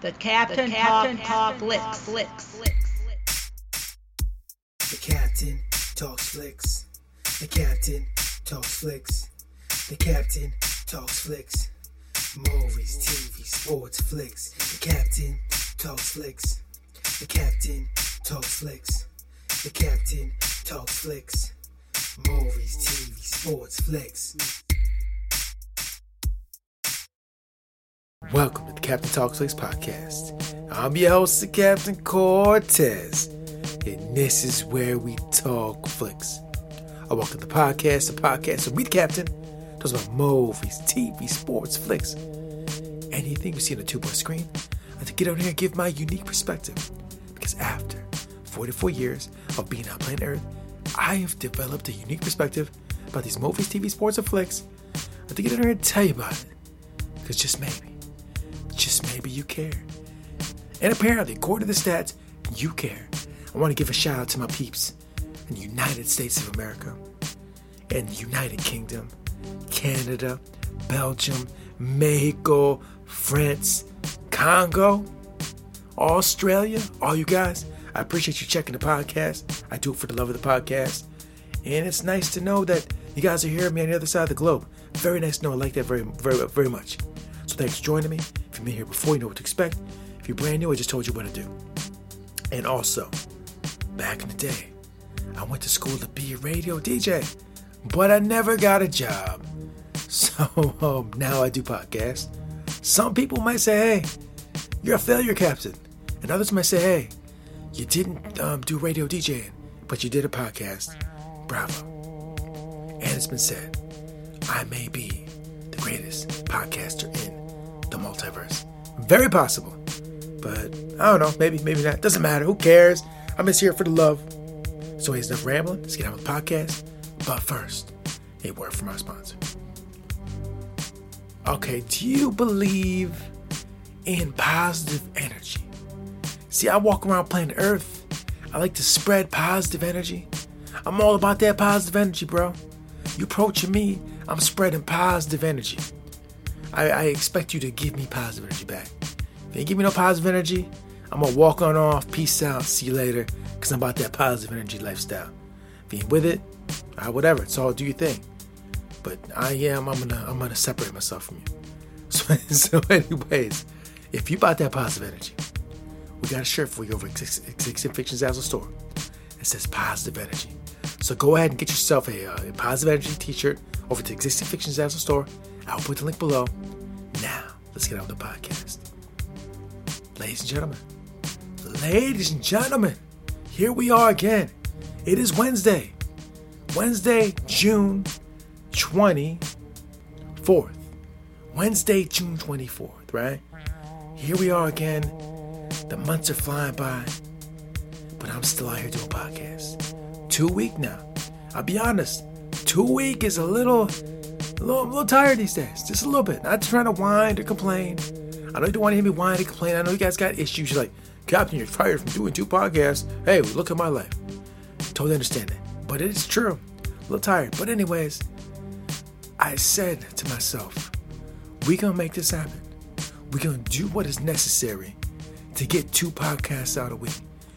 The Captain, the Captain Talk, Talk Flicks. Flicks. The Captain talks flicks. The Captain talks flicks. The Captain talks flicks. Movies, TV, sports, flicks. The Captain talks flicks. The Captain talks flicks. The Captain talks flicks. Movies, TV, sports, flicks. Welcome to Captain Talks podcast. I'm your host, the Captain Cortez, and this is where we talk flicks. I walk welcome the podcast, the podcast of me, the Captain, talks about movies, TV, sports, flicks, anything you see on the two-boy screen. I have to get out here and give my unique perspective, because after 44 years of being on planet Earth, I have developed a unique perspective about these movies, TV, sports, and flicks. I have to get out here and tell you about it, because just maybe maybe you care. And apparently, according to the stats, you care. I want to give a shout out to my peeps in the United States of America, and the United Kingdom, Canada, Belgium, Mexico, France, Congo, Australia, all you guys. I appreciate you checking the podcast. I do it for the love of the podcast. And it's nice to know that you guys are hearing me on the other side of the globe. Very nice to know. I like that very, very, very much. So thanks for joining me. You've been here before, you know what to expect. If you're brand new, I just told you what to do. And also, back in the day, I went to school to be a radio DJ, but I never got a job. So um, now I do podcasts. Some people might say, hey, you're a failure, Captain. And others might say, hey, you didn't um, do radio DJing, but you did a podcast. Bravo. And it's been said, I may be the greatest podcaster in the multiverse. Very possible. But I don't know, maybe, maybe not. Doesn't matter. Who cares? I'm just here for the love. So here's enough rambling. Let's get on with the podcast. But first, a word from our sponsor. Okay, do you believe in positive energy? See, I walk around planet Earth. I like to spread positive energy. I'm all about that positive energy, bro. You approaching me, I'm spreading positive energy. I, I expect you to give me positive energy back. If you give me no positive energy, I'm gonna walk on off. Peace out. See you later. Cause I'm about that positive energy lifestyle. If you ain't with it, uh, whatever. It's all do your thing. But I am. I'm gonna. I'm gonna separate myself from you. So, so anyways, if you bought that positive energy, we got a shirt for you over at Fiction Zazzle store. It says positive energy. So go ahead and get yourself a, uh, a positive energy T-shirt over to Existing Fiction Zazzle store. I'll put the link below. Now, let's get on with the podcast. Ladies and gentlemen, ladies and gentlemen, here we are again. It is Wednesday, Wednesday, June 24th. Wednesday, June 24th, right? Here we are again. The months are flying by, but I'm still out here doing podcasts. Two week now. I'll be honest, two week is a little a little, a little tired these days, just a little bit. Not trying to whine or complain. I don't want to hear me whine and complain. I know you guys got issues. You're like, Captain, you're tired from doing two podcasts. Hey, look at my life. Totally understand that. But it is true. A little tired. But, anyways, I said to myself, we going to make this happen. We're going to do what is necessary to get two podcasts out a week.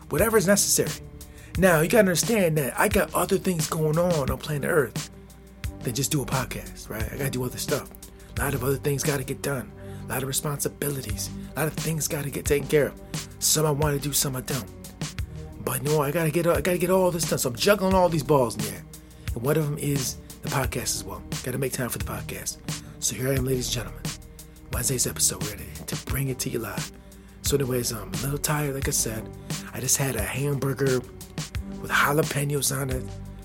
Whatever is necessary. Now, you got to understand that I got other things going on on planet Earth than just do a podcast, right? I gotta do other stuff. A lot of other things gotta get done. A lot of responsibilities. A lot of things gotta get taken care of. Some I want to do, some I don't. But know, I gotta get I gotta get all this done. So I'm juggling all these balls in the. And one of them is the podcast as well. Gotta make time for the podcast. So here I am, ladies and gentlemen. Wednesday's episode ready to bring it to you live. So, anyways, I'm a little tired, like I said. I just had a hamburger with jalapenos on it,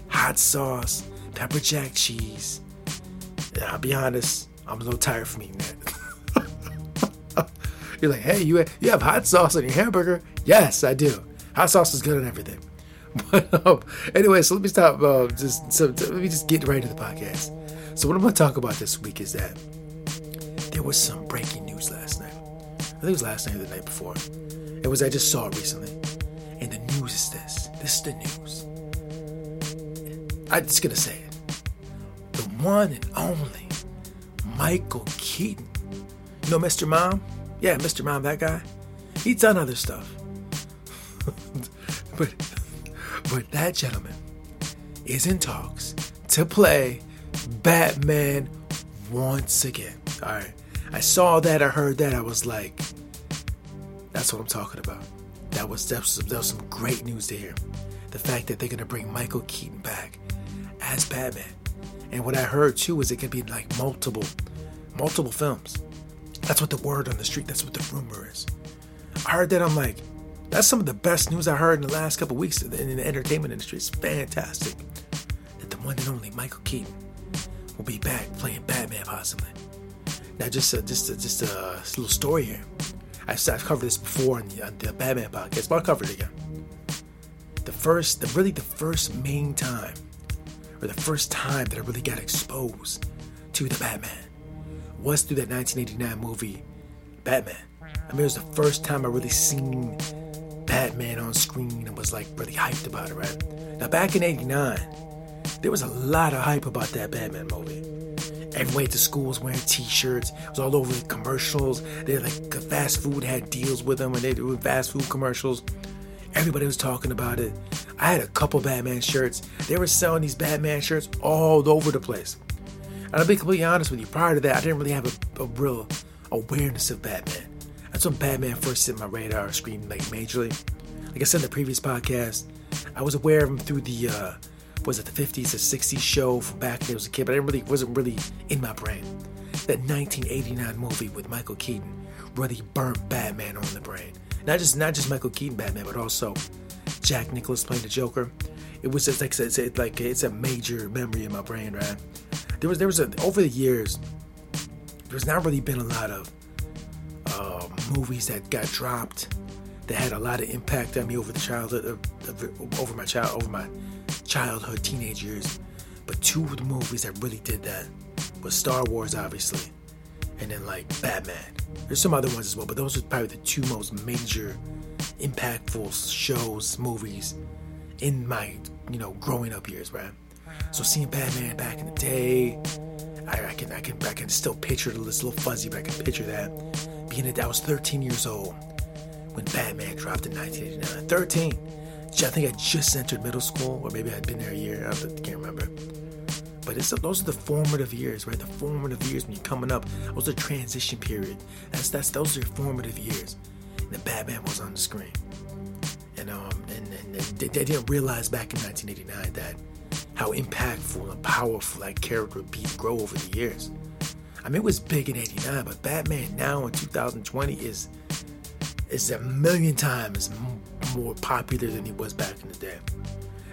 hot sauce, pepper jack cheese. I'll be honest, I'm a little tired from eating that. You're like, hey, you you have hot sauce on your hamburger? Yes, I do. Hot sauce is good on everything. But um, anyway, so let me stop. Uh, just so let me just get right into the podcast. So what I'm going to talk about this week is that there was some breaking news last night. I think it was last night or the night before. It was I just saw it recently, and the news is this. This is the news. I'm just gonna say it The one and only Michael Keaton. You know Mr. Mom? Yeah, Mr. Mom, that guy. He's done other stuff. but but that gentleman is in talks to play Batman once again. All right. I saw that, I heard that, I was like, that's what I'm talking about. That was that was, that was some great news to hear. The fact that they're gonna bring Michael Keaton back as Batman. And what I heard too is it could be like multiple, multiple films. That's what the word on the street, that's what the rumor is. I heard that, I'm like, that's some of the best news I heard in the last couple weeks in the entertainment industry. It's fantastic that the one and only Michael Keaton will be back playing Batman possibly. Now, just a, just a, just uh, a little story here. I've, I've covered this before on the, on the Batman podcast, but I'll cover it again. The first, the really the first main time, or the first time that I really got exposed to the Batman was through that 1989 movie, Batman. I mean, it was the first time I really seen Batman on screen and was like really hyped about it, right? Now, back in 89, there was a lot of hype about that Batman movie. Everybody at the school was wearing t-shirts. It was all over the commercials. They like fast food had deals with them and they did fast food commercials. Everybody was talking about it. I had a couple Batman shirts. They were selling these Batman shirts all over the place. And I'll be completely honest with you, prior to that, I didn't really have a, a real awareness of Batman. That's when Batman first hit my radar screen like majorly. Like I said in the previous podcast, I was aware of him through the uh, was it the 50s or 60s show from back when I was a kid, but I didn't really wasn't really in my brain. That 1989 movie with Michael Keaton where really burnt Batman on the brain. Not just not just Michael Keaton Batman, but also Jack Nicholson playing the Joker. It was just like it's like it's a major memory in my brain, right? There was there was a over the years, there's not really been a lot of uh, movies that got dropped that had a lot of impact on me over the childhood, uh, over my child, over my childhood, teenage years. But two of the movies that really did that was Star Wars, obviously, and then like Batman. There's some other ones as well, but those are probably the two most major, impactful shows, movies in my, you know, growing up years, right? So seeing Batman back in the day, I, I can I can I can still picture a little fuzzy, but I can picture that. Being that I was 13 years old when Batman dropped in 1989. 13. I think I just entered middle school, or maybe I'd been there a year. I can't remember. But it's those are the formative years, right? The formative years when you're coming up. Those are transition period. That's that's those are your formative years. And the Batman was on the screen, and um and, and they, they didn't realize back in 1989 that how impactful and powerful that character would be grow over the years. I mean, it was big in '89, but Batman now in 2020 is is a million times more popular than he was back in the day.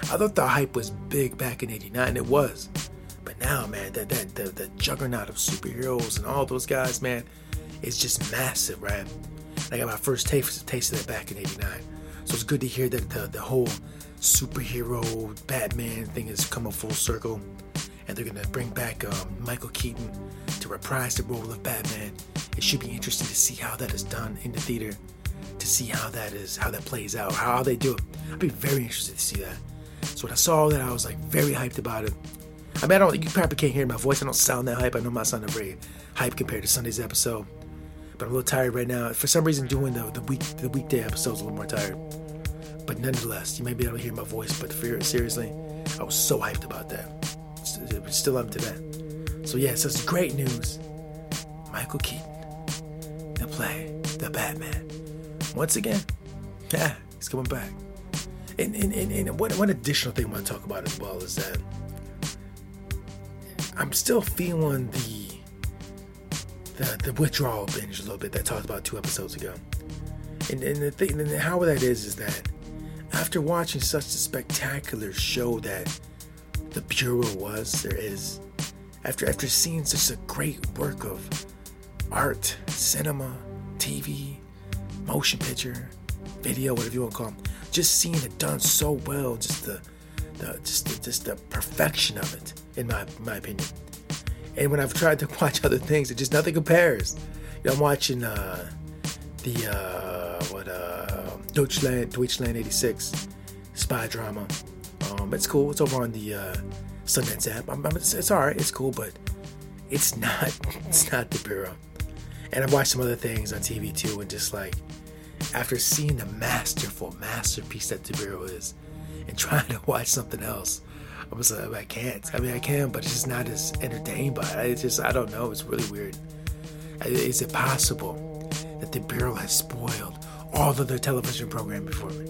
I thought the hype was big back in '89. It was, but now, man, that that the, the juggernaut of superheroes and all those guys, man, is just massive, right? I got my first taste taste of that back in '89, so it's good to hear that the the whole superhero Batman thing is coming full circle, and they're gonna bring back um, Michael Keaton to reprise the role of Batman. It should be interesting to see how that is done in the theater to see how that is, how that plays out, how they do it. I'd be very interested to see that. So when I saw that, I was like very hyped about it. I mean, I don't. You probably can't hear my voice. I don't sound that hype. I know my sound very hype compared to Sunday's episode, but I'm a little tired right now. For some reason, doing the the week the weekday episodes a little more tired. But nonetheless, you may be able to hear my voice. But for, seriously, I was so hyped about that. Still up to that. So yes, it's great news. Michael Keaton, the play, the Batman once again, yeah, he's coming back. And, and, and, and one, one additional thing I want to talk about as well is that I'm still feeling the the, the withdrawal binge a little bit that I talked about two episodes ago. And, and the thing, and how that is, is that after watching such a spectacular show that the Bureau was, there is, after after seeing such a great work of art, cinema, TV, motion picture, video, whatever you want to call them. Just seeing it done so well, just the, the just the, just the perfection of it, in my my opinion. And when I've tried to watch other things, it just nothing compares. You know, I'm watching uh, the uh, what uh, Deutschland Deutschland '86 spy drama. Um, it's cool. It's over on the uh, Sundance app. I'm, I'm, it's, it's alright. It's cool, but it's not. It's not the Bureau. And I've watched some other things on TV too, and just like after seeing the masterful masterpiece that the Bureau is, and trying to watch something else, I was like, I can't. I mean, I can, but it's just not as entertained by it. It's just, I don't know. It's really weird. Is it possible that the Bureau has spoiled all of their television program before me?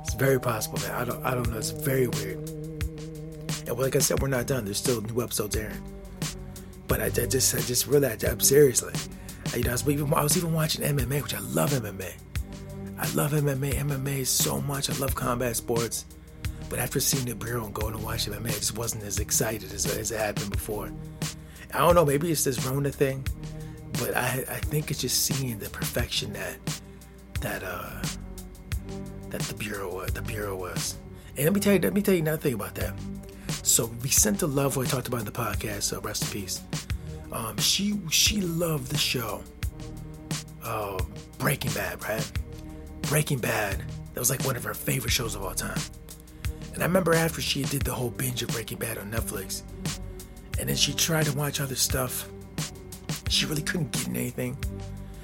it's very possible, man. I don't, I don't know. It's very weird. And like I said, we're not done. There's still new episodes airing. But I, I just, I just realized, I'm seriously. You know, I was, even, I was even watching MMA, which I love MMA. I love MMA. MMA so much. I love combat sports. But after seeing the Bureau and going to watch MMA, I just wasn't as excited as, as it had been before. I don't know, maybe it's this Rona thing, but I I think it's just seeing the perfection that that uh that the Bureau uh, the Bureau was. And let me tell you, let me tell you another thing about that. So Vicenta Love, who I talked about in the podcast, so rest in peace. Um, she she loved the show. Uh, Breaking Bad, right? Breaking Bad. That was like one of her favorite shows of all time. And I remember after she did the whole binge of Breaking Bad on Netflix, and then she tried to watch other stuff, she really couldn't get in anything.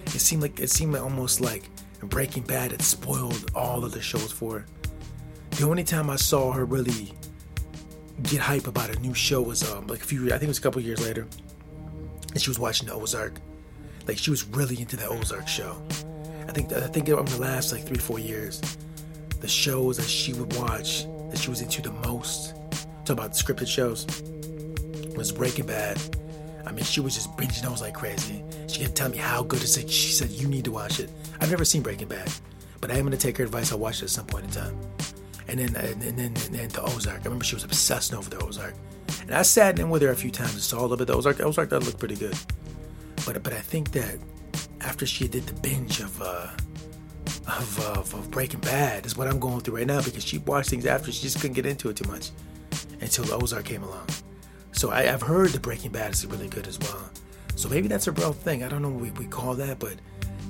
It seemed like it seemed almost like Breaking Bad had spoiled all of the shows for her. The only time I saw her really get hype about a new show was um like a few I think it was a couple years later, and she was watching the Ozark. Like she was really into that Ozark show. I think I think over the last like three four years, the shows that she would watch that she was into the most, talk about scripted shows, was Breaking Bad. I mean, she was just binging those like crazy. She kept telling me how good it is. She said, You need to watch it. I've never seen Breaking Bad, but I am to take her advice. I'll watch it at some point in time. And then, and then, and then the Ozark. I remember she was obsessing over the Ozark. And I sat in with her a few times and saw a little bit of the Ozark. Ozark, that looked pretty good. But, but I think that after she did the binge of, uh, of, uh, of Breaking Bad is what I'm going through right now because she watched things after she just couldn't get into it too much until Ozark came along. So I, have heard the Breaking Bad is really good as well. So maybe that's a real thing. I don't know what we, we call that, but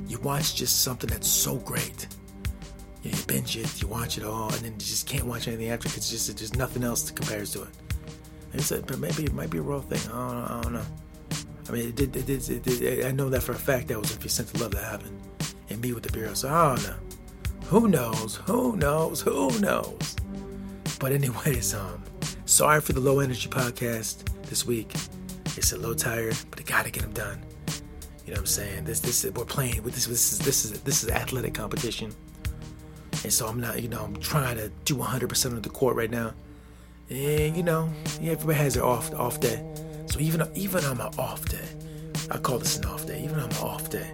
you watch just something that's so great. You, know, you binge it, you watch it all, and then you just can't watch anything after because just there's nothing else that compares to it. It's a, but maybe it might be a real thing. I don't, I don't know. I mean, it did, it did, it did, I know that for a fact that was if you sent the love that happened and me with the Bureau. So I don't know. Who knows? Who knows? Who knows? But anyways, um, sorry for the low energy podcast this week. It's a little tired, but I gotta get them done. You know what I'm saying? This this we're playing with this this is this is this is athletic competition. And so I'm not, you know, I'm trying to do 100% of the court right now. And you know, yeah, everybody has their off off day. So even even on my off day, I call this an off day. Even on my off day,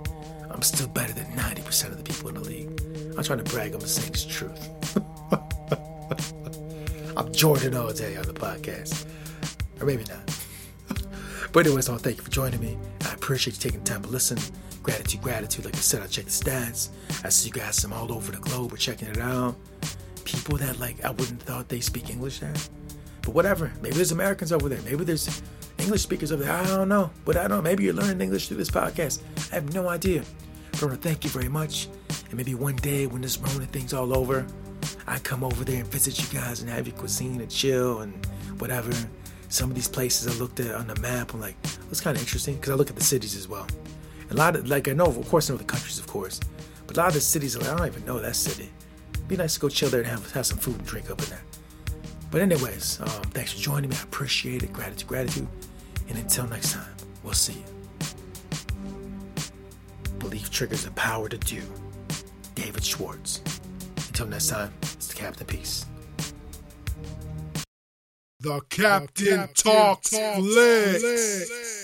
I'm still better than 90% of the people in the league. I'm trying to brag, I'm saying the truth. I'm Jordan all day on the podcast. Or maybe not. but anyways, I thank you for joining me. I appreciate you taking time to listen. Gratitude, gratitude. Like I said, I check the stats. I see you guys from all over the globe. We're checking it out. People that like I wouldn't thought they speak English there. But whatever. Maybe there's Americans over there. Maybe there's English speakers over there. I don't know. But I don't know. Maybe you're learning English through this podcast. I have no idea. Rona, thank you very much. And maybe one day when this Rona thing's all over, I come over there and visit you guys and have your cuisine and chill and whatever. Some of these places I looked at on the map, I'm like, that's kind of interesting because I look at the cities as well. A lot of, like, I know, of course, I know the countries, of course, but a lot of the cities, like, I don't even know that city. It'd be nice to go chill there and have, have some food and drink up in there. But, anyways, um, thanks for joining me. I appreciate it. Gratitude, gratitude. And until next time, we'll see you. Belief triggers the power to do. David Schwartz. Until next time, it's the Captain Peace. The Captain, the Captain Talks, Talks Flicks. Flicks.